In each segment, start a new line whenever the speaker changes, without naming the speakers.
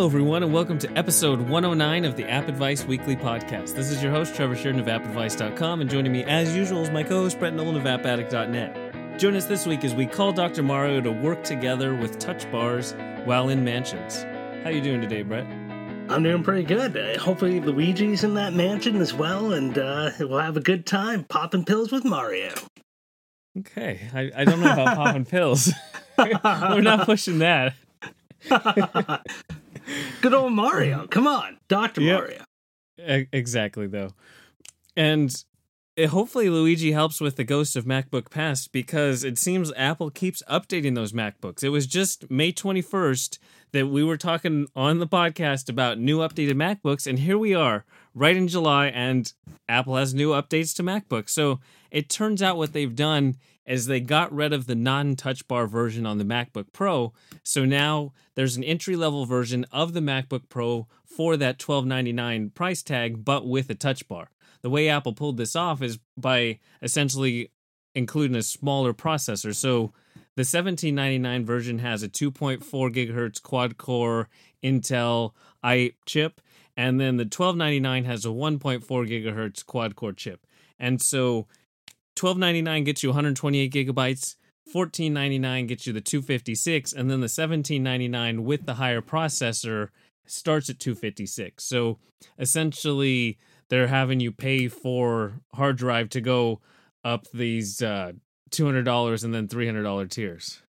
Hello, everyone, and welcome to episode 109 of the App Advice Weekly Podcast. This is your host, Trevor Sheridan of AppAdvice.com, and joining me, as usual, is my co host, Brett Nolan of AppAddict.net. Join us this week as we call Dr. Mario to work together with touch bars while in mansions. How are you doing today, Brett?
I'm doing pretty good. Uh, hopefully, Luigi's in that mansion as well, and uh, we'll have a good time popping pills with Mario.
Okay, I, I don't know about popping pills. We're not pushing that.
Good old Mario. Come on, Dr.
Yep.
Mario.
E- exactly, though. And it, hopefully, Luigi helps with the ghost of MacBook Past because it seems Apple keeps updating those MacBooks. It was just May 21st that we were talking on the podcast about new updated MacBooks, and here we are, right in July, and Apple has new updates to MacBooks. So it turns out what they've done is they got rid of the non touch bar version on the MacBook Pro. So now there's an entry level version of the MacBook Pro for that 1299 price tag, but with a touch bar. The way Apple pulled this off is by essentially including a smaller processor. So the 1799 version has a 2.4 gigahertz quad core Intel i chip, and then the 1299 has a 1.4 gigahertz quad core chip. And so 1299 gets you 128 gigabytes, 1499 gets you the 256, and then the 1799 with the higher processor starts at 256. So essentially, they're having you pay for hard drive to go up these uh, $200 and then $300 tiers.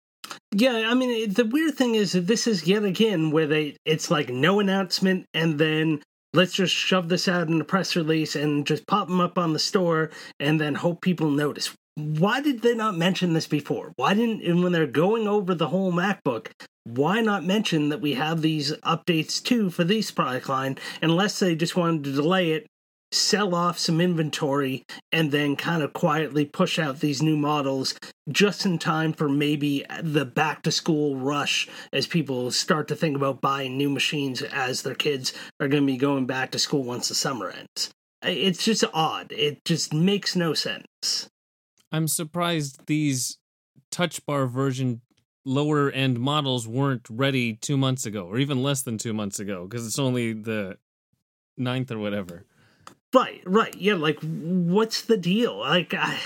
Yeah, I mean, the weird thing is this is yet again where they it's like no announcement, and then let's just shove this out in a press release and just pop them up on the store, and then hope people notice. Why did they not mention this before? Why didn't and when they're going over the whole MacBook? Why not mention that we have these updates too for these product line? Unless they just wanted to delay it, sell off some inventory, and then kind of quietly push out these new models just in time for maybe the back to school rush as people start to think about buying new machines as their kids are going to be going back to school once the summer ends. It's just odd. It just makes no sense.
I'm surprised these touch bar version lower end models weren't ready two months ago, or even less than two months ago, because it's only the ninth or whatever.
Right, right. Yeah, like what's the deal? Like I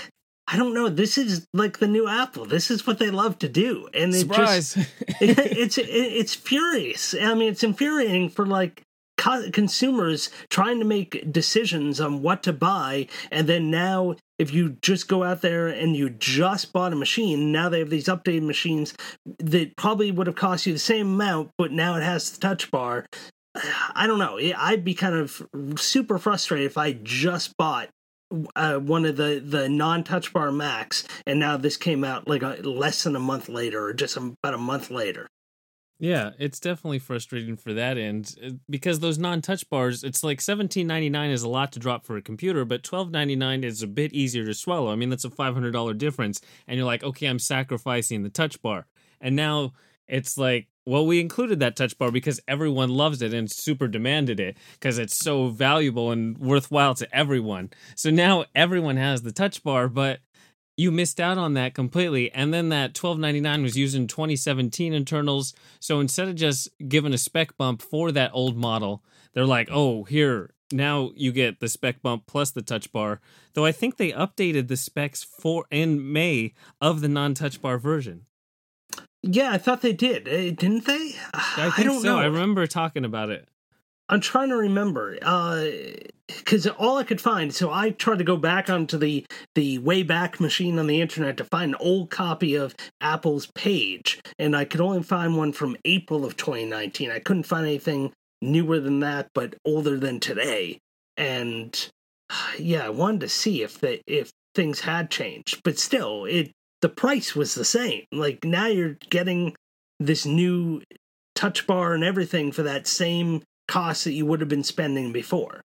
I don't know. This is like the new Apple. This is what they love to do. And it
Surprise!
just it, it's it, it's furious. I mean, it's infuriating for like co- consumers trying to make decisions on what to buy and then now if you just go out there and you just bought a machine now they have these updated machines that probably would have cost you the same amount but now it has the touch bar i don't know. I'd be kind of super frustrated if i just bought uh, one of the the non touch bar macs and now this came out like a, less than a month later or just about a month later.
Yeah, it's definitely frustrating for that end uh, because those non-touch bars, it's like seventeen ninety nine is a lot to drop for a computer, but twelve ninety nine is a bit easier to swallow. I mean, that's a five hundred dollar difference, and you're like, okay, I'm sacrificing the touch bar, and now it's like, well, we included that touch bar because everyone loves it and super demanded it because it's so valuable and worthwhile to everyone. So now everyone has the touch bar, but you missed out on that completely. And then that 1299 was using 2017 internals. So instead of just giving a spec bump for that old model, they're like, oh, here, now you get the spec bump plus the touch bar. Though I think they updated the specs for in May of the non touch bar version.
Yeah i thought they did Uh, didn't they
I think
don't
so.
know
I remember talking about it.
I'm trying to remember because all I could find. So I tried to go back onto the the Wayback Machine on the internet to find an old copy of Apple's page, and I could only find one from April of 2019. I couldn't find anything newer than that, but older than today. And yeah, I wanted to see if the if things had changed, but still, it the price was the same. Like now you're getting this new touch bar and everything for that same cost that you would have been spending before.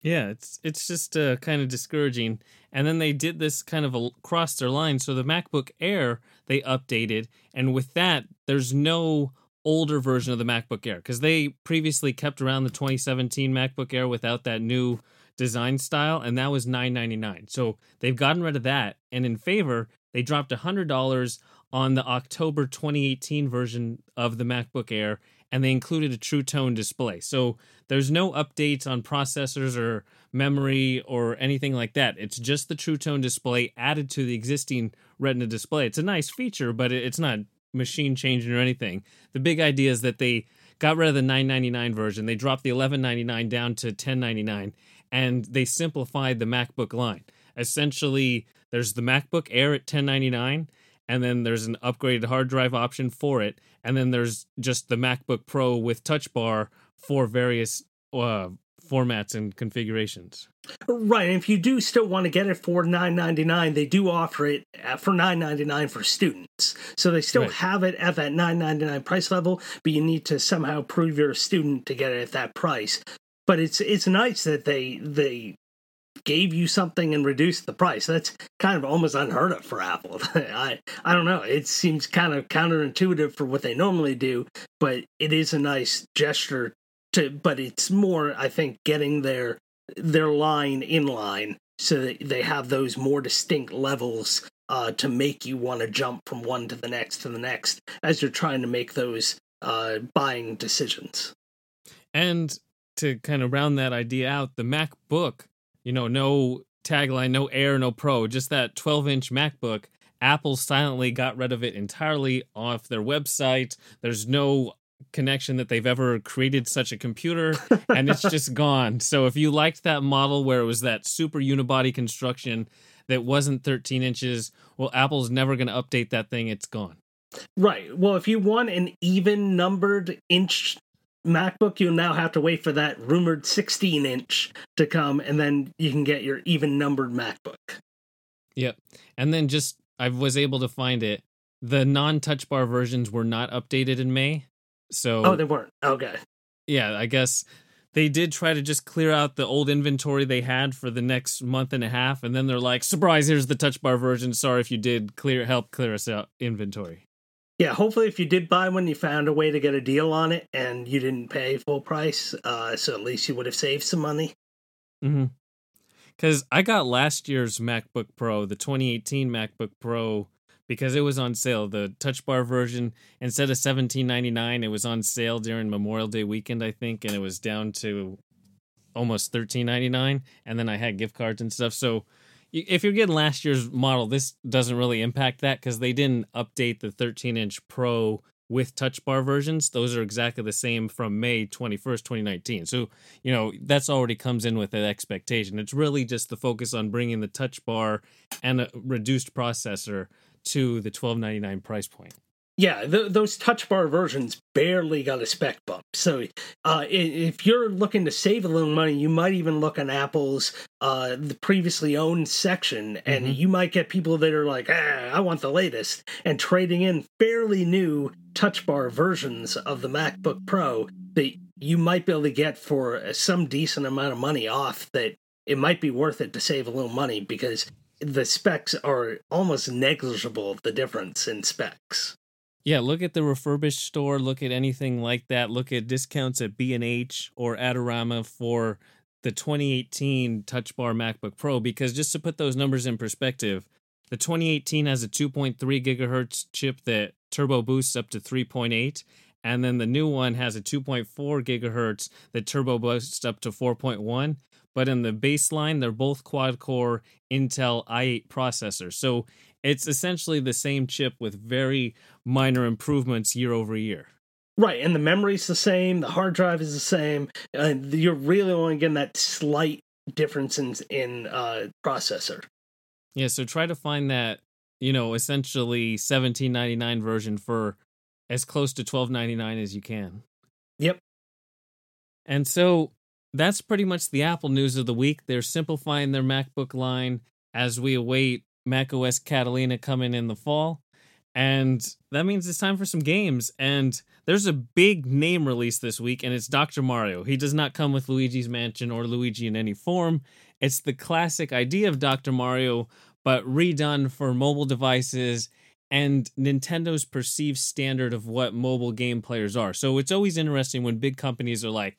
Yeah, it's it's just uh, kind of discouraging. And then they did this kind of a, cross their line. So the MacBook Air they updated, and with that, there's no older version of the MacBook Air because they previously kept around the 2017 MacBook Air without that new design style, and that was 9.99. So they've gotten rid of that, and in favor, they dropped hundred dollars on the October 2018 version of the MacBook Air, and they included a True Tone display. So there's no updates on processors or memory or anything like that. It's just the True Tone display added to the existing Retina display. It's a nice feature, but it's not machine changing or anything. The big idea is that they got rid of the 999 version. They dropped the 1199 down to 1099 and they simplified the MacBook line. Essentially, there's the MacBook Air at 1099 and then there's an upgraded hard drive option for it and then there's just the MacBook Pro with Touch Bar for various uh, formats and configurations.
Right, and if you do still want to get it for nine ninety nine, they do offer it for nine ninety nine for students. So they still right. have it at that nine ninety nine price level, but you need to somehow prove you're a student to get it at that price. But it's it's nice that they they gave you something and reduced the price. That's kind of almost unheard of for Apple. I I don't know. It seems kind of counterintuitive for what they normally do, but it is a nice gesture to but it's more I think getting their their line in line so that they have those more distinct levels uh, to make you want to jump from one to the next to the next as you're trying to make those uh, buying decisions.
And to kind of round that idea out, the MacBook, you know, no tagline, no Air, no Pro, just that 12 inch MacBook. Apple silently got rid of it entirely off their website. There's no connection that they've ever created such a computer and it's just gone. So if you liked that model where it was that super unibody construction that wasn't 13 inches, well, Apple's never going to update that thing. It's gone.
Right. Well, if you want an even numbered inch MacBook, you'll now have to wait for that rumored 16 inch to come, and then you can get your even numbered MacBook.
Yep. And then just, I was able to find it. The non touch bar versions were not updated in May. So
Oh, they weren't. Okay.
Yeah, I guess they did try to just clear out the old inventory they had for the next month and a half and then they're like, "Surprise, here's the touch bar version. Sorry if you did clear help clear us out inventory."
Yeah, hopefully if you did buy one, you found a way to get a deal on it and you didn't pay full price, uh, so at least you would have saved some money.
Mhm. Cuz I got last year's MacBook Pro, the 2018 MacBook Pro because it was on sale. The touch bar version instead of seventeen ninety nine, it was on sale during Memorial Day weekend, I think, and it was down to almost thirteen ninety nine. And then I had gift cards and stuff. So if you're getting last year's model, this doesn't really impact that because they didn't update the thirteen inch Pro with touch bar versions. Those are exactly the same from May 21st, 2019. So, you know, that's already comes in with an expectation. It's really just the focus on bringing the touch bar and a reduced processor to the twelve ninety nine price point.
Yeah, th- those touch bar versions barely got a spec bump. So, uh, if you're looking to save a little money, you might even look on Apple's uh, the previously owned section, and mm-hmm. you might get people that are like, ah, "I want the latest," and trading in fairly new touch bar versions of the MacBook Pro that you might be able to get for some decent amount of money off. That it might be worth it to save a little money because the specs are almost negligible of the difference in specs.
Yeah, look at the refurbished store, look at anything like that, look at discounts at B&H or Adorama for the 2018 Touch Bar MacBook Pro because just to put those numbers in perspective, the 2018 has a 2.3 gigahertz chip that turbo boosts up to 3.8 and then the new one has a 2.4 gigahertz that turbo boosts up to 4.1 but in the baseline, they're both quad core Intel i8 processors. So it's essentially the same chip with very minor improvements year over year.
Right, and the memory's the same, the hard drive is the same, and you're really only getting that slight difference in in uh, processor.
Yeah, so try to find that you know essentially 1799 version for as close to 1299 as you can.
Yep.
And so that's pretty much the Apple news of the week. They're simplifying their MacBook line as we await macOS Catalina coming in the fall. And that means it's time for some games. And there's a big name release this week, and it's Dr. Mario. He does not come with Luigi's Mansion or Luigi in any form. It's the classic idea of Dr. Mario, but redone for mobile devices and Nintendo's perceived standard of what mobile game players are. So it's always interesting when big companies are like,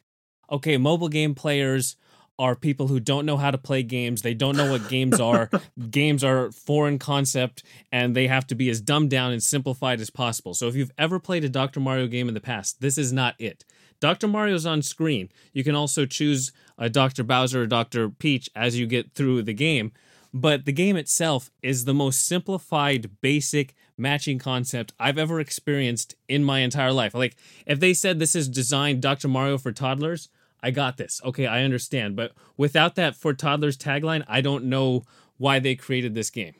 okay, mobile game players are people who don't know how to play games. They don't know what games are. games are foreign concept and they have to be as dumbed down and simplified as possible. So if you've ever played a Dr. Mario game in the past, this is not it. Dr. Mario's on screen. You can also choose a Dr. Bowser or Dr. Peach as you get through the game. But the game itself is the most simplified, basic matching concept I've ever experienced in my entire life. Like, if they said this is designed Dr. Mario for toddlers, I got this. Okay, I understand. But without that for toddlers tagline, I don't know why they created this game.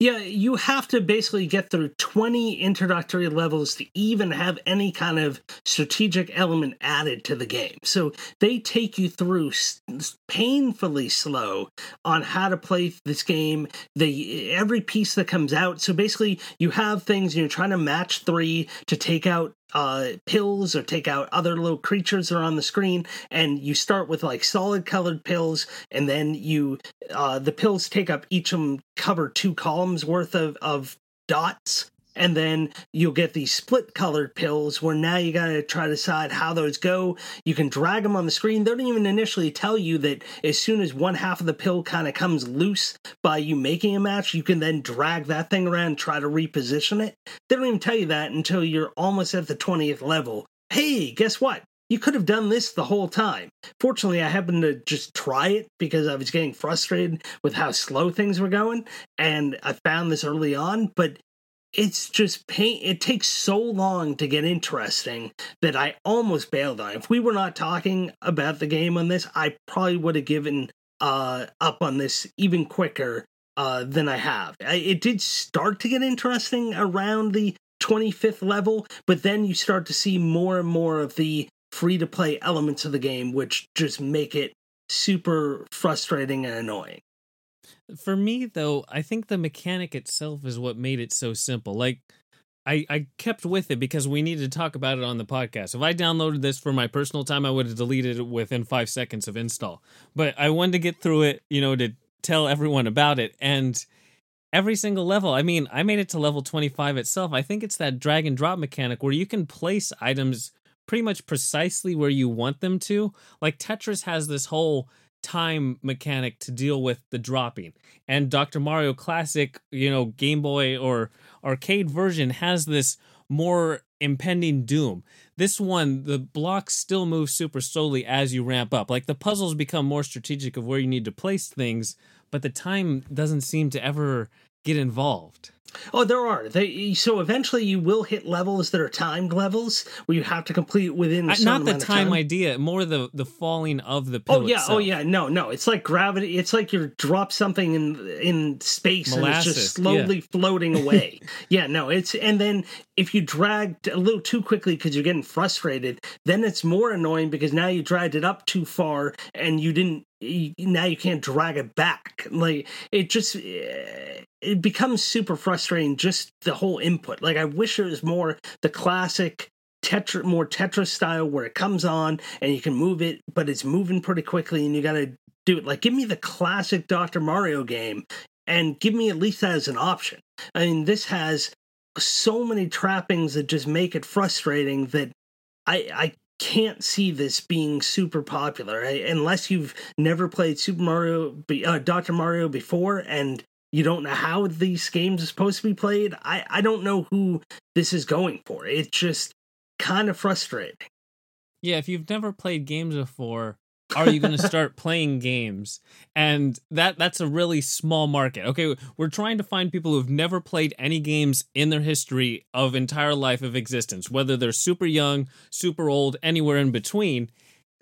Yeah, you have to basically get through 20 introductory levels to even have any kind of strategic element added to the game. So they take you through painfully slow on how to play this game. The every piece that comes out. So basically, you have things you're trying to match three to take out uh, pills or take out other little creatures that are on the screen and you start with like solid colored pills and then you uh, the pills take up each of them cover two columns worth of, of dots and then you'll get these split colored pills where now you got to try to decide how those go. You can drag them on the screen. They don't even initially tell you that as soon as one half of the pill kind of comes loose by you making a match, you can then drag that thing around and try to reposition it. They don't even tell you that until you're almost at the 20th level. Hey, guess what? You could have done this the whole time. Fortunately, I happened to just try it because I was getting frustrated with how slow things were going, and I found this early on, but it's just pain it takes so long to get interesting that i almost bailed on if we were not talking about the game on this i probably would have given uh up on this even quicker uh than i have. I, it did start to get interesting around the 25th level but then you start to see more and more of the free to play elements of the game which just make it super frustrating and annoying
for me, though, I think the mechanic itself is what made it so simple. Like, I, I kept with it because we needed to talk about it on the podcast. If I downloaded this for my personal time, I would have deleted it within five seconds of install. But I wanted to get through it, you know, to tell everyone about it. And every single level, I mean, I made it to level 25 itself. I think it's that drag and drop mechanic where you can place items pretty much precisely where you want them to. Like Tetris has this whole time mechanic to deal with the dropping. And Dr. Mario Classic, you know, Game Boy or arcade version has this more impending doom. This one, the blocks still move super slowly as you ramp up. Like the puzzles become more strategic of where you need to place things, but the time doesn't seem to ever get involved.
Oh, there are. They so eventually you will hit levels that are timed levels where you have to complete within.
Uh, not the time, time, idea, more the the falling of the. oh
yeah, oh,
itself.
oh yeah, no, no. It's like gravity. It's like you drop something in in space Molasses, and it's just slowly yeah. floating away. yeah, no, it's and then if you dragged a little too quickly because you're getting frustrated, then it's more annoying because now you dragged it up too far and you didn't. You, now you can't drag it back. Like it just eh, it becomes super frustrating just the whole input. Like I wish it was more the classic Tetra more Tetris style where it comes on and you can move it, but it's moving pretty quickly and you gotta do it. Like give me the classic Dr. Mario game and give me at least that as an option. I mean, this has so many trappings that just make it frustrating that I I can't see this being super popular unless you've never played Super Mario, uh, Dr. Mario before and you don't know how these games are supposed to be played. I, I don't know who this is going for. It's just kind of frustrating.
Yeah, if you've never played games before, are you going to start playing games? And that that's a really small market. Okay, we're trying to find people who've never played any games in their history of entire life of existence, whether they're super young, super old, anywhere in between.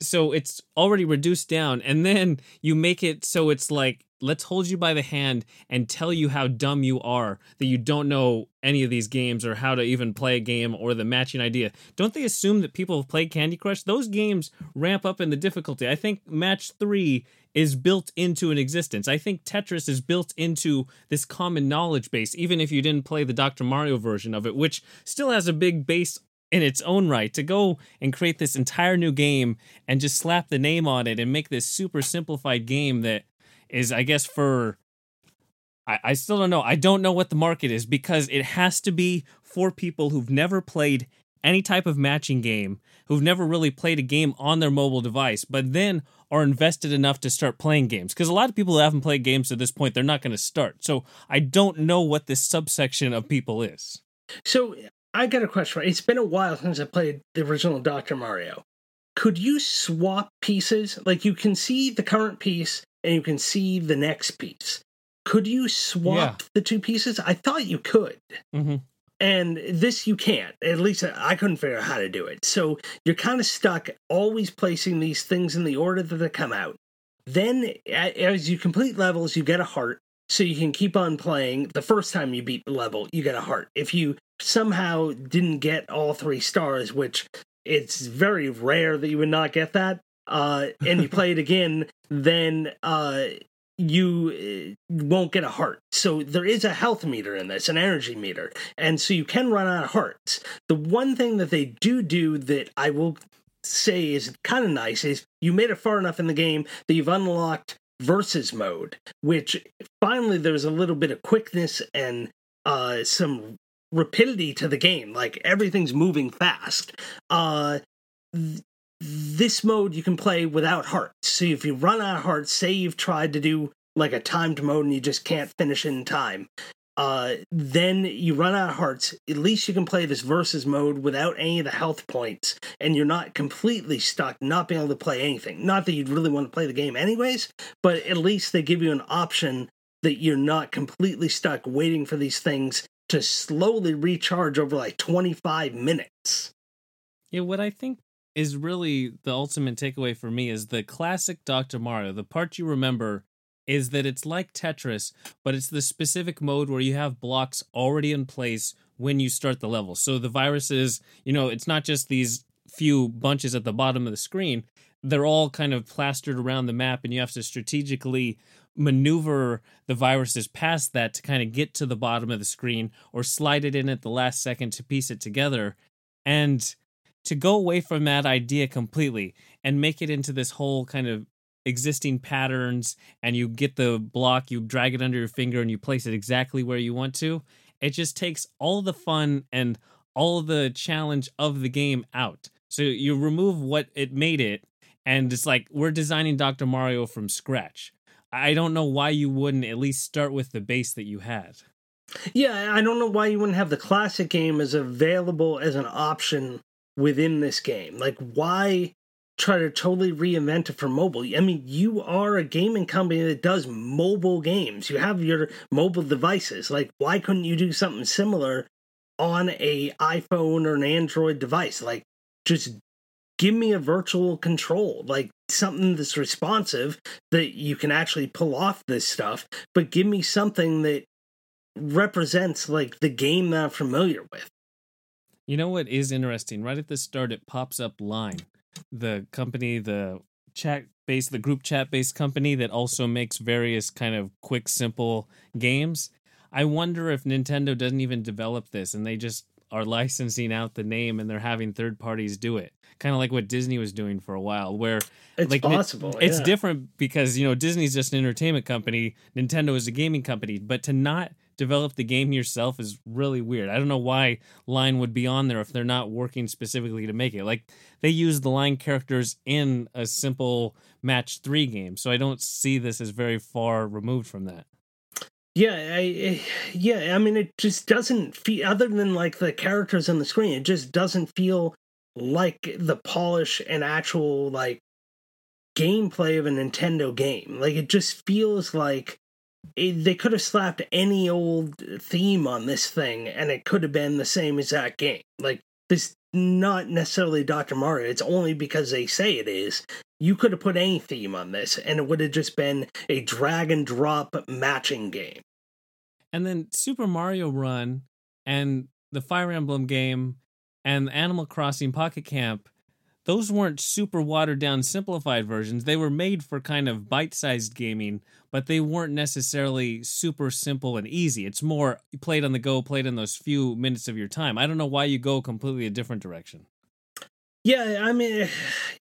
So it's already reduced down and then you make it so it's like let's hold you by the hand and tell you how dumb you are that you don't know any of these games or how to even play a game or the matching idea. Don't they assume that people have played Candy Crush? Those games ramp up in the difficulty. I think match 3 is built into an existence. I think Tetris is built into this common knowledge base even if you didn't play the Dr. Mario version of it, which still has a big base in its own right to go and create this entire new game and just slap the name on it and make this super simplified game that is I guess for I, I still don't know. I don't know what the market is because it has to be for people who've never played any type of matching game, who've never really played a game on their mobile device, but then are invested enough to start playing games because a lot of people who haven't played games to this point they're not going to start so i don't know what this subsection of people is
So I got a question. It's been a while since I played the original Dr. Mario. Could you swap pieces? Like you can see the current piece and you can see the next piece. Could you swap
Yeah.
the two pieces? I thought you could.
hmm
And this you can't. At least I couldn't figure out how to do it. So you're kind of stuck always placing these things in the order that they come out. Then, as you complete levels, you get a heart. So you can keep on playing. The first time you beat the level, you get a heart. If you somehow didn't get all three stars, which it's very rare that you would not get that, uh, and you play it again, then uh, you uh, won't get a heart. So there is a health meter in this, an energy meter, and so you can run out of hearts. The one thing that they do do that I will say is kind of nice is you made it far enough in the game that you've unlocked versus mode, which finally there's a little bit of quickness and uh, some rapidity to the game. Like everything's moving fast. Uh, th- this mode you can play without hearts. So if you run out of hearts, say you've tried to do like a timed mode and you just can't finish in time, uh, then you run out of hearts. At least you can play this versus mode without any of the health points, and you're not completely stuck not being able to play anything. Not that you'd really want to play the game anyways, but at least they give you an option that you're not completely stuck waiting for these things to slowly recharge over like 25 minutes.
Yeah, what I think is really the ultimate takeaway for me is the classic Dr. Mario. The part you remember is that it's like Tetris, but it's the specific mode where you have blocks already in place when you start the level. So the viruses, you know, it's not just these few bunches at the bottom of the screen. They're all kind of plastered around the map, and you have to strategically maneuver the viruses past that to kind of get to the bottom of the screen or slide it in at the last second to piece it together. And to go away from that idea completely and make it into this whole kind of existing patterns and you get the block you drag it under your finger and you place it exactly where you want to it just takes all the fun and all the challenge of the game out so you remove what it made it and it's like we're designing dr mario from scratch i don't know why you wouldn't at least start with the base that you had
Yeah, I don't know why you wouldn't have the classic game as available as an option within this game. Like, why try to totally reinvent it for mobile? I mean, you are a gaming company that does mobile games. You have your mobile devices. Like, why couldn't you do something similar on a iPhone or an Android device? Like, just give me a virtual control, like something that's responsive that you can actually pull off this stuff, but give me something that represents like the game that I'm familiar with.
You know what is interesting? Right at the start, it pops up Line, the company, the chat based, the group chat based company that also makes various kind of quick, simple games. I wonder if Nintendo doesn't even develop this and they just are licensing out the name and they're having third parties do it. Kind of like what Disney was doing for a while, where
It's
like,
possible.
it's
yeah.
different because you know Disney's just an entertainment company, Nintendo is a gaming company, but to not develop the game yourself is really weird. I don't know why Line would be on there if they're not working specifically to make it. Like they use the Line characters in a simple match 3 game, so I don't see this as very far removed from that.
Yeah, I, I- yeah. I mean, it just doesn't feel other than like the characters on the screen. It just doesn't feel like the polish and actual like gameplay of a Nintendo game. Like it just feels like it, they could have slapped any old theme on this thing, and it could have been the same exact game. Like this, not necessarily Doctor Mario. It's only because they say it is. You could have put any theme on this, and it would have just been a drag and drop matching game.
And then Super Mario Run and the Fire Emblem game and Animal Crossing Pocket Camp, those weren't super watered down, simplified versions. They were made for kind of bite sized gaming, but they weren't necessarily super simple and easy. It's more played on the go, played in those few minutes of your time. I don't know why you go completely a different direction.
Yeah, I mean,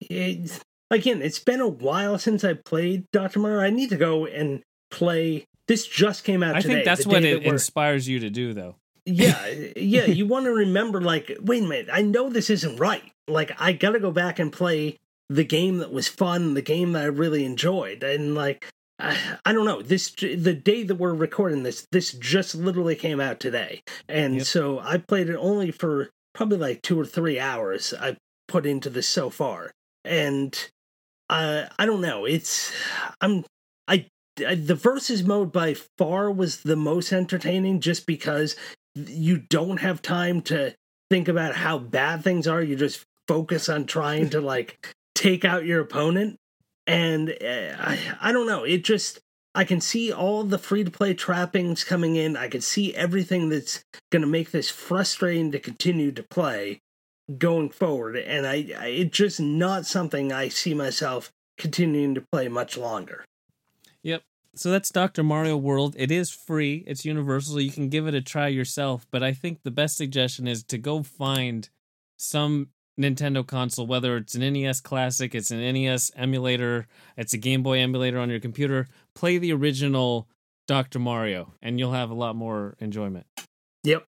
it, again, it's been a while since I played Doctor Mario. I need to go and play. This just came out
I
today.
think that's what it inspires you to do, though.
Yeah, yeah. You want to remember, like, wait a minute, I know this isn't right. Like, I gotta go back and play the game that was fun, the game that I really enjoyed. And like I, I don't know, this the day that we're recording this, this just literally came out today. And yep. so I played it only for probably like 2 or 3 hours I put into this so far. And uh, I don't know, it's I'm I the versus mode by far was the most entertaining just because you don't have time to think about how bad things are. You just focus on trying to like take out your opponent. And uh, I, I don't know. It just, I can see all the free to play trappings coming in. I can see everything that's going to make this frustrating to continue to play going forward. And I, I, it's just not something I see myself continuing to play much longer.
So that's Dr. Mario World. It is free. It's universal. So you can give it a try yourself. But I think the best suggestion is to go find some Nintendo console, whether it's an NES Classic, it's an NES emulator, it's a Game Boy emulator on your computer. Play the original Dr. Mario, and you'll have a lot more enjoyment.
Yep.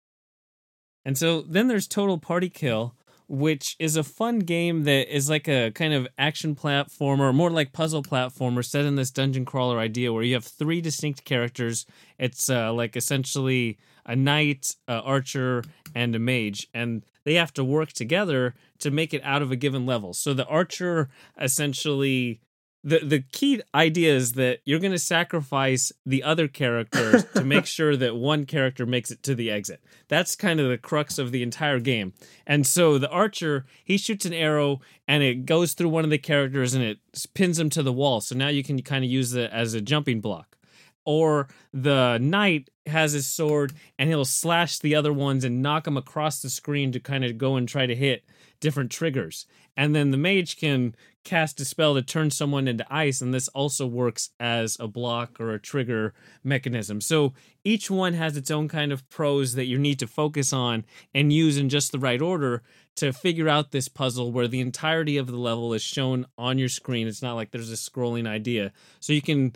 And so then there's Total Party Kill, which is a fun game that is like a kind of action platformer, more like puzzle platformer, set in this dungeon crawler idea where you have three distinct characters. It's uh, like essentially a knight, a archer, and a mage, and they have to work together to make it out of a given level. So the archer essentially the the key idea is that you're going to sacrifice the other characters to make sure that one character makes it to the exit. That's kind of the crux of the entire game. And so the archer, he shoots an arrow and it goes through one of the characters and it pins them to the wall. So now you can kind of use it as a jumping block. Or the knight has his sword and he'll slash the other ones and knock them across the screen to kind of go and try to hit different triggers. And then the mage can cast a spell to turn someone into ice, and this also works as a block or a trigger mechanism. So each one has its own kind of pros that you need to focus on and use in just the right order to figure out this puzzle where the entirety of the level is shown on your screen. It's not like there's a scrolling idea. So you can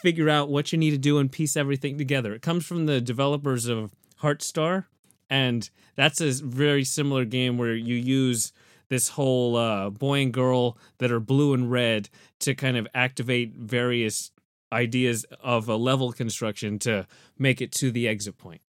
figure out what you need to do and piece everything together. It comes from the developers of Heartstar, and that's a very similar game where you use this whole uh, boy and girl that are blue and red to kind of activate various ideas of a level construction to make it to the exit point.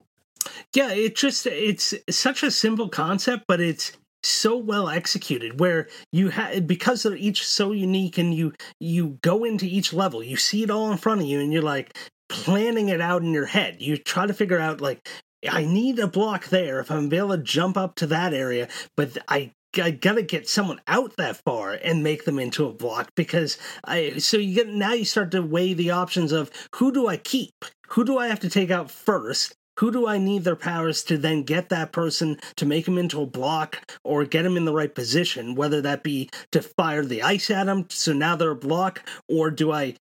Yeah, it just it's such a simple concept, but it's so well executed where you have because they're each so unique and you you go into each level you see it all in front of you and you're like planning it out in your head you try to figure out like I need a block there if I'm able to jump up to that area, but I I gotta get someone out that far and make them into a block because I so you get now you start to weigh the options of who do I keep? Who do I have to take out first? Who do I need their powers to then get that person to make him into a block or get him in the right position, whether that be to fire the ice at them so now they're a block, or do I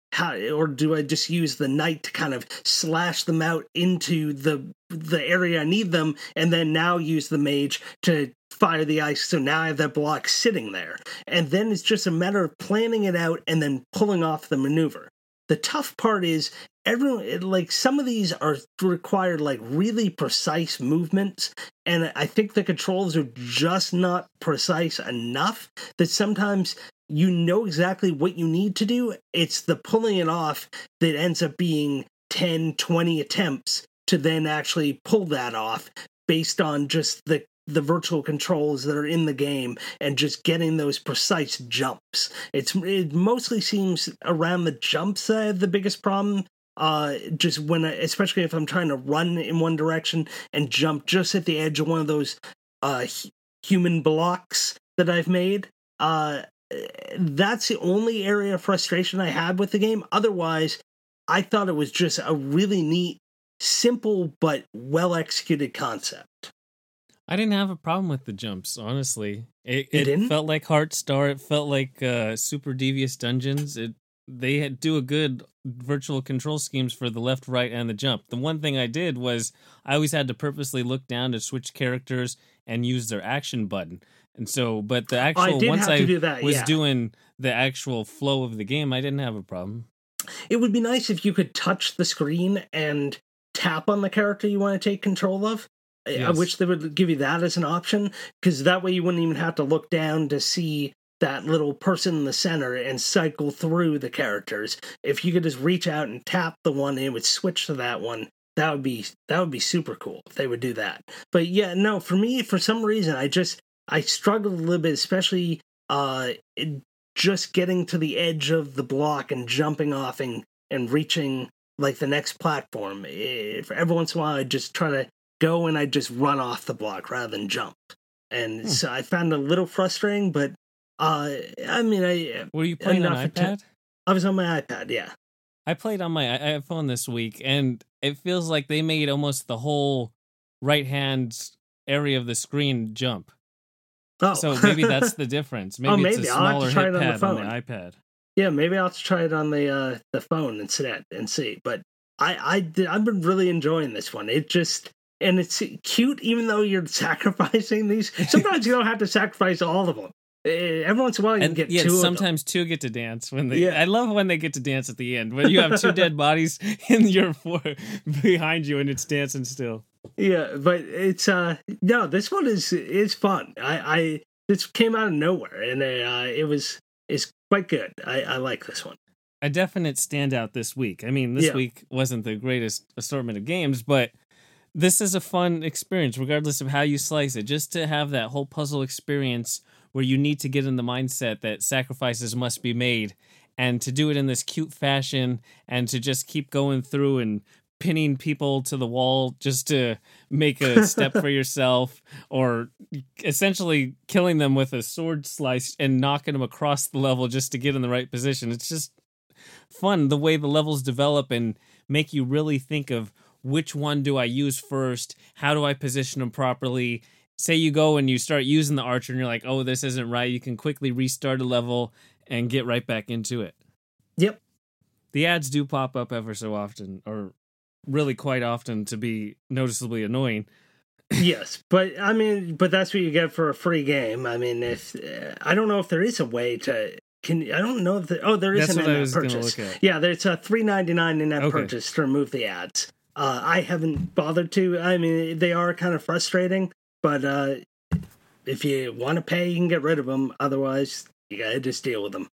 or do I just use the knight to kind of slash them out into the the area I need them, and then now use the mage to fire the ice. So now I have that block sitting there, and then it's just a matter of planning it out and then pulling off the maneuver. The tough part is everyone like some of these are required like really precise movements and i think the controls are just not precise enough that sometimes you know exactly what you need to do it's the pulling it off that ends up being 10 20 attempts to then actually pull that off based on just the the virtual controls that are in the game and just getting those precise jumps. It's it mostly seems around the jumps I have the biggest problem uh just when I, especially if i'm trying to run in one direction and jump just at the edge of one of those uh human blocks that i've made uh that's the only area of frustration i had with the game otherwise i thought it was just a really neat simple but well executed concept
i didn't have a problem with the jumps honestly it, it felt like heartstar it felt like uh super devious dungeons it they do a good virtual control schemes for the left, right, and the jump. The one thing I did was I always had to purposely look down to switch characters and use their action button. And so, but the actual
I
once I
do that,
was
yeah.
doing the actual flow of the game, I didn't have a problem.
It would be nice if you could touch the screen and tap on the character you want to take control of. Yes. I wish they would give you that as an option because that way you wouldn't even have to look down to see that little person in the center and cycle through the characters. If you could just reach out and tap the one and it would switch to that one, that would be that would be super cool if they would do that. But yeah, no, for me, for some reason, I just I struggled a little bit, especially uh just getting to the edge of the block and jumping off and and reaching like the next platform. If every once in a while, I just try to go and I'd just run off the block rather than jump. And hmm. so I found it a little frustrating, but uh, I mean, I
were you playing on iPad?
I was on my iPad. Yeah,
I played on my iPhone this week, and it feels like they made almost the whole right hand area of the screen jump. Oh. So maybe that's the difference. Maybe, oh, maybe. it's a smaller hit pad on the, phone. on the iPad.
Yeah, maybe I'll try it on the uh, the phone instead and see. But I I I've been really enjoying this one. It just and it's cute, even though you're sacrificing these. Sometimes you don't have to sacrifice all of them. Eh, every once in a while, you and, get
yeah,
two.
Sometimes two get to dance when they. Yeah. I love when they get to dance at the end when you have two dead bodies in your four behind you and it's dancing still.
Yeah, but it's uh no, this one is is fun. I I this came out of nowhere and uh, it was is quite good. I I like this one.
A definite standout this week. I mean, this yeah. week wasn't the greatest assortment of games, but this is a fun experience, regardless of how you slice it. Just to have that whole puzzle experience where you need to get in the mindset that sacrifices must be made and to do it in this cute fashion and to just keep going through and pinning people to the wall just to make a step for yourself or essentially killing them with a sword slice and knocking them across the level just to get in the right position it's just fun the way the levels develop and make you really think of which one do I use first? How do I position them properly? Say you go and you start using the archer and you're like, oh, this isn't right. You can quickly restart a level and get right back into it.
Yep.
The ads do pop up ever so often, or really quite often to be noticeably annoying.
yes, but I mean, but that's what you get for a free game. I mean, if uh, I don't know if there is a way to can I don't know if the, oh there is
That's
an in-app purchase. Yeah, there's a three ninety nine in-app okay. purchase to remove the ads. Uh, I haven't bothered to. I mean, they are kind of frustrating, but uh, if you want to pay, you can get rid of them. Otherwise, you gotta just deal with them.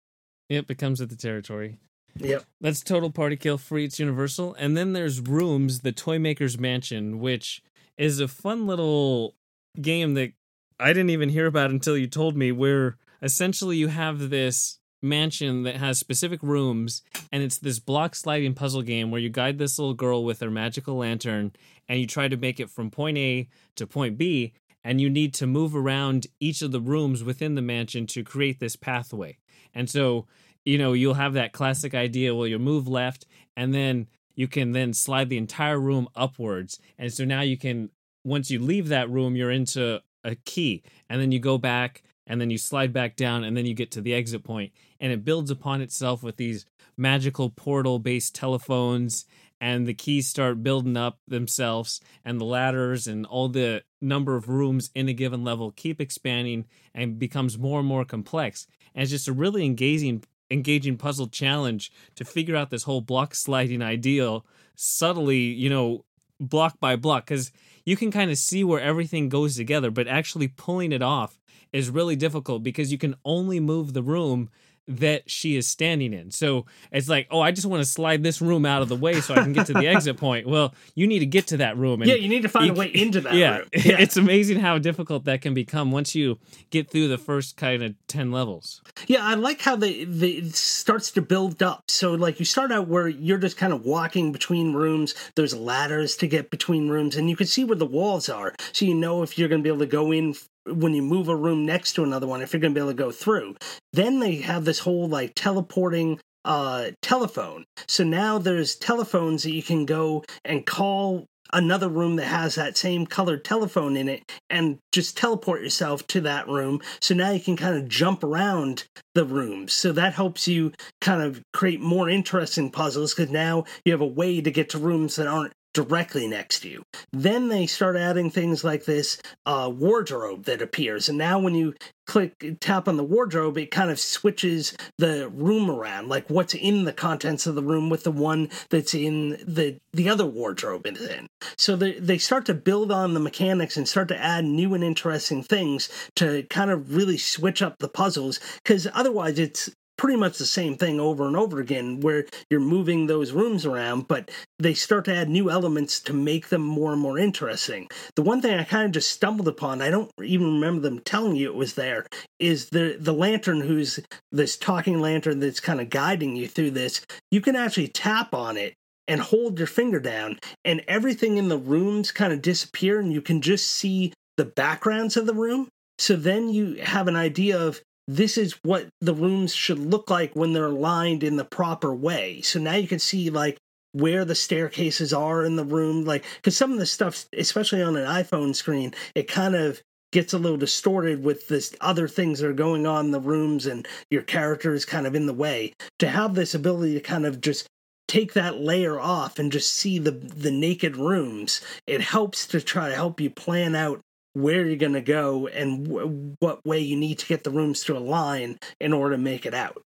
Yep, it comes with the territory.
Yep.
That's Total Party Kill free. It's universal. And then there's Rooms, the Toy Maker's Mansion, which is a fun little game that I didn't even hear about until you told me, where essentially you have this mansion that has specific rooms and it's this block sliding puzzle game where you guide this little girl with her magical lantern and you try to make it from point A to point B and you need to move around each of the rooms within the mansion to create this pathway. And so, you know, you'll have that classic idea where you move left and then you can then slide the entire room upwards. And so now you can once you leave that room you're into a key and then you go back and then you slide back down and then you get to the exit point and it builds upon itself with these magical portal based telephones and the keys start building up themselves and the ladders and all the number of rooms in a given level keep expanding and becomes more and more complex. And it's just a really engaging engaging puzzle challenge to figure out this whole block sliding ideal subtly you know block by block because you can kind of see where everything goes together but actually pulling it off is really difficult because you can only move the room that she is standing in. So it's like, oh, I just want to slide this room out of the way so I can get to the exit point. Well, you need to get to that room.
And yeah, you need to find you, a way into that
yeah,
room.
Yeah, it's amazing how difficult that can become once you get through the first kind of ten levels.
Yeah, I like how they they it starts to build up. So like you start out where you're just kind of walking between rooms. There's ladders to get between rooms, and you can see where the walls are, so you know if you're going to be able to go in when you move a room next to another one if you're going to be able to go through. Then they have this whole like teleporting uh telephone. So now there's telephones that you can go and call another room that has that same colored telephone in it and just teleport yourself to that room. So now you can kind of jump around the rooms. So that helps you kind of create more interesting puzzles because now you have a way to get to rooms that aren't directly next to you. Then they start adding things like this uh, wardrobe that appears, and now when you click tap on the wardrobe, it kind of switches the room around, like what's in the contents of the room with the one that's in the the other wardrobe is in. So they they start to build on the mechanics and start to add new and interesting things to kind of really switch up the puzzles because otherwise it's pretty much the same thing over and over again where you're moving those rooms around, but they start to add new elements to make them more and more interesting. The one thing I kind of just stumbled upon, I don't even remember them telling you it was there, is the the lantern who's this talking lantern that's kind of guiding you through this. You can actually tap on it and hold your finger down and everything in the rooms kind of disappear and you can just see the backgrounds of the room. So then you have an idea of this is what the rooms should look like when they're lined in the proper way. So now you can see like where the staircases are in the room, like because some of the stuff, especially on an iPhone screen, it kind of gets a little distorted with this other things that are going on in the rooms and your character is kind of in the way. To have this ability to kind of just take that layer off and just see the the naked rooms, it helps to try to help you plan out where you're going to go and what way you need to get the rooms to align in order to make it out.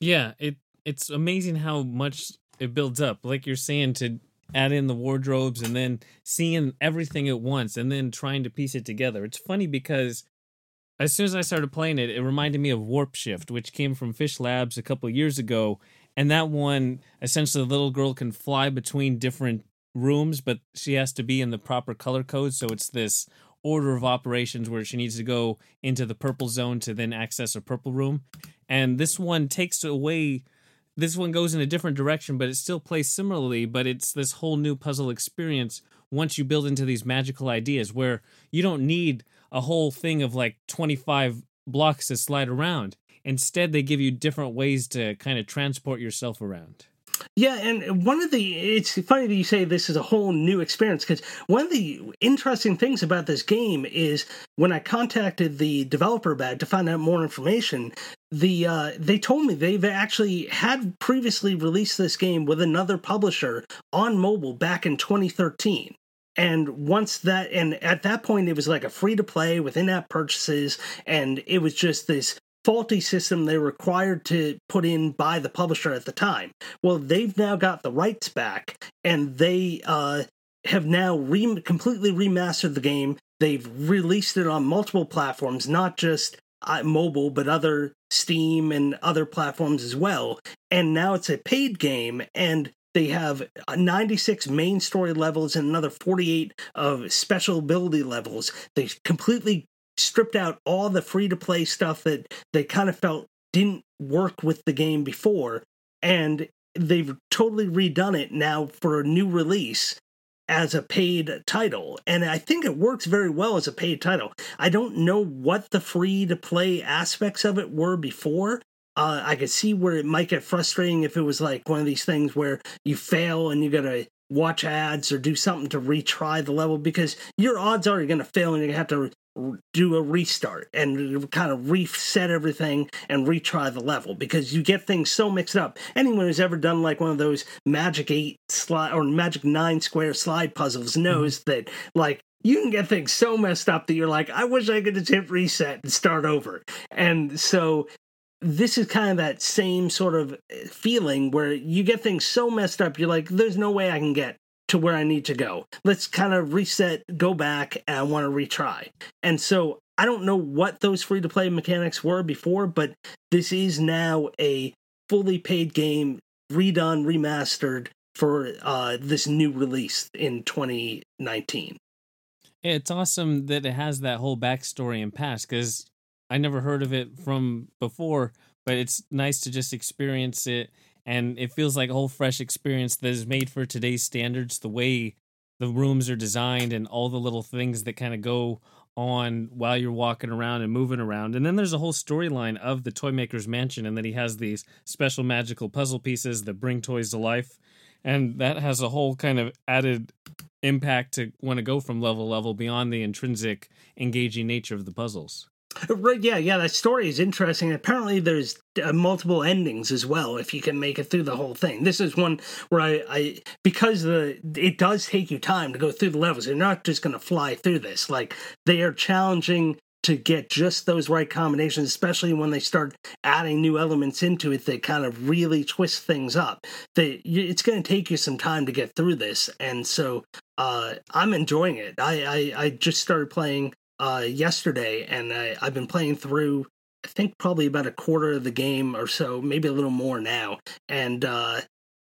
Yeah, it it's amazing how much it builds up. Like you're saying to add in the wardrobes and then seeing everything at once and then trying to piece it together. It's funny because as soon as I started playing it, it reminded me of Warp Shift, which came from Fish Labs a couple years ago. And that one, essentially, the little girl can fly between different rooms, but she has to be in the proper color code. So it's this order of operations where she needs to go into the purple zone to then access a purple room. And this one takes away this one goes in a different direction, but it still plays similarly, but it's this whole new puzzle experience once you build into these magical ideas where you don't need a whole thing of like 25 blocks to slide around. Instead, they give you different ways to kind of transport yourself around.
Yeah, and one of the it's funny that you say this is a whole new experience because one of the interesting things about this game is when I contacted the developer it to find out more information, the uh, they told me they've actually had previously released this game with another publisher on mobile back in 2013 and once that and at that point it was like a free to play with in-app purchases and it was just this faulty system they were required to put in by the publisher at the time. Well, they've now got the rights back, and they uh, have now re- completely remastered the game. They've released it on multiple platforms, not just uh, mobile, but other Steam and other platforms as well. And now it's a paid game, and they have 96 main story levels and another 48 of special ability levels. They completely stripped out all the free to play stuff that they kind of felt didn't work with the game before and they've totally redone it now for a new release as a paid title. And i think it works very well as a paid title. I don't know what the free to play aspects of it were before. Uh, i could see where it might get frustrating if it was like one of these things where you fail and you gotta watch ads or do something to retry the level because your odds are you're going to fail and you're going to have to do a restart and kind of reset everything and retry the level because you get things so mixed up. Anyone who's ever done like one of those Magic 8 slide or Magic 9 square slide puzzles mm-hmm. knows mm-hmm. that like you can get things so messed up that you're like, I wish I could just hit reset and start over. And so this is kind of that same sort of eh, feeling where you get things so messed up, you're like, there's no way I can get to where I need to go. Let's kind of reset, go back, and I want to retry. And so I don't know what those free to play mechanics were before, but this is now a fully paid game, redone, remastered for uh, this new release in 2019.
It's awesome that it has that whole backstory and past because I never heard of it from before, but it's nice to just experience it. And it feels like a whole fresh experience that is made for today's standards the way the rooms are designed and all the little things that kind of go on while you're walking around and moving around. And then there's a whole storyline of the toy maker's mansion and that he has these special magical puzzle pieces that bring toys to life. And that has a whole kind of added impact to want to go from level level beyond the intrinsic engaging nature of the puzzles
Right, yeah, yeah. That story is interesting. Apparently, there's uh, multiple endings as well. If you can make it through the whole thing, this is one where I, I because the it does take you time to go through the levels. You're not just going to fly through this. Like they are challenging to get just those right combinations, especially when they start adding new elements into it that kind of really twist things up. They, it's going to take you some time to get through this, and so uh, I'm enjoying it. I, I, I just started playing uh, yesterday, and I, I've been playing through. I think probably about a quarter of the game or so, maybe a little more now, and uh,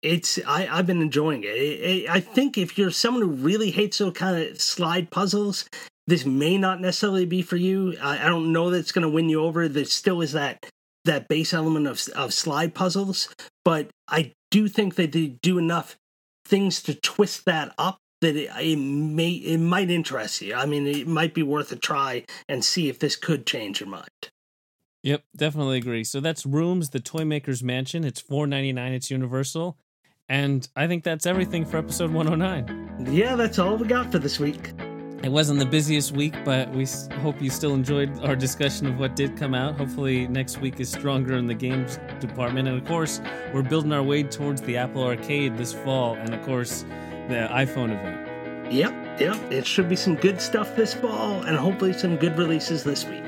it's I, I've been enjoying it. It, it. I think if you're someone who really hates those kind of slide puzzles, this may not necessarily be for you. I, I don't know that it's going to win you over. There still is that that base element of of slide puzzles, but I do think that they do enough things to twist that up that it, it, may it might interest you. I mean, it might be worth a try and see if this could change your mind.
Yep, definitely agree. So that's Rooms, the Toy Maker's Mansion. It's four ninety nine. It's universal, and I think that's everything for episode one hundred nine.
Yeah, that's all we got for this week.
It wasn't the busiest week, but we hope you still enjoyed our discussion of what did come out. Hopefully, next week is stronger in the games department. And of course, we're building our way towards the Apple Arcade this fall, and of course, the iPhone event.
Yep, yep. It should be some good stuff this fall, and hopefully, some good releases this week.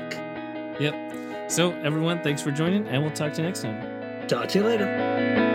Yep. So, everyone, thanks for joining, and we'll talk to you next time.
Talk to you later.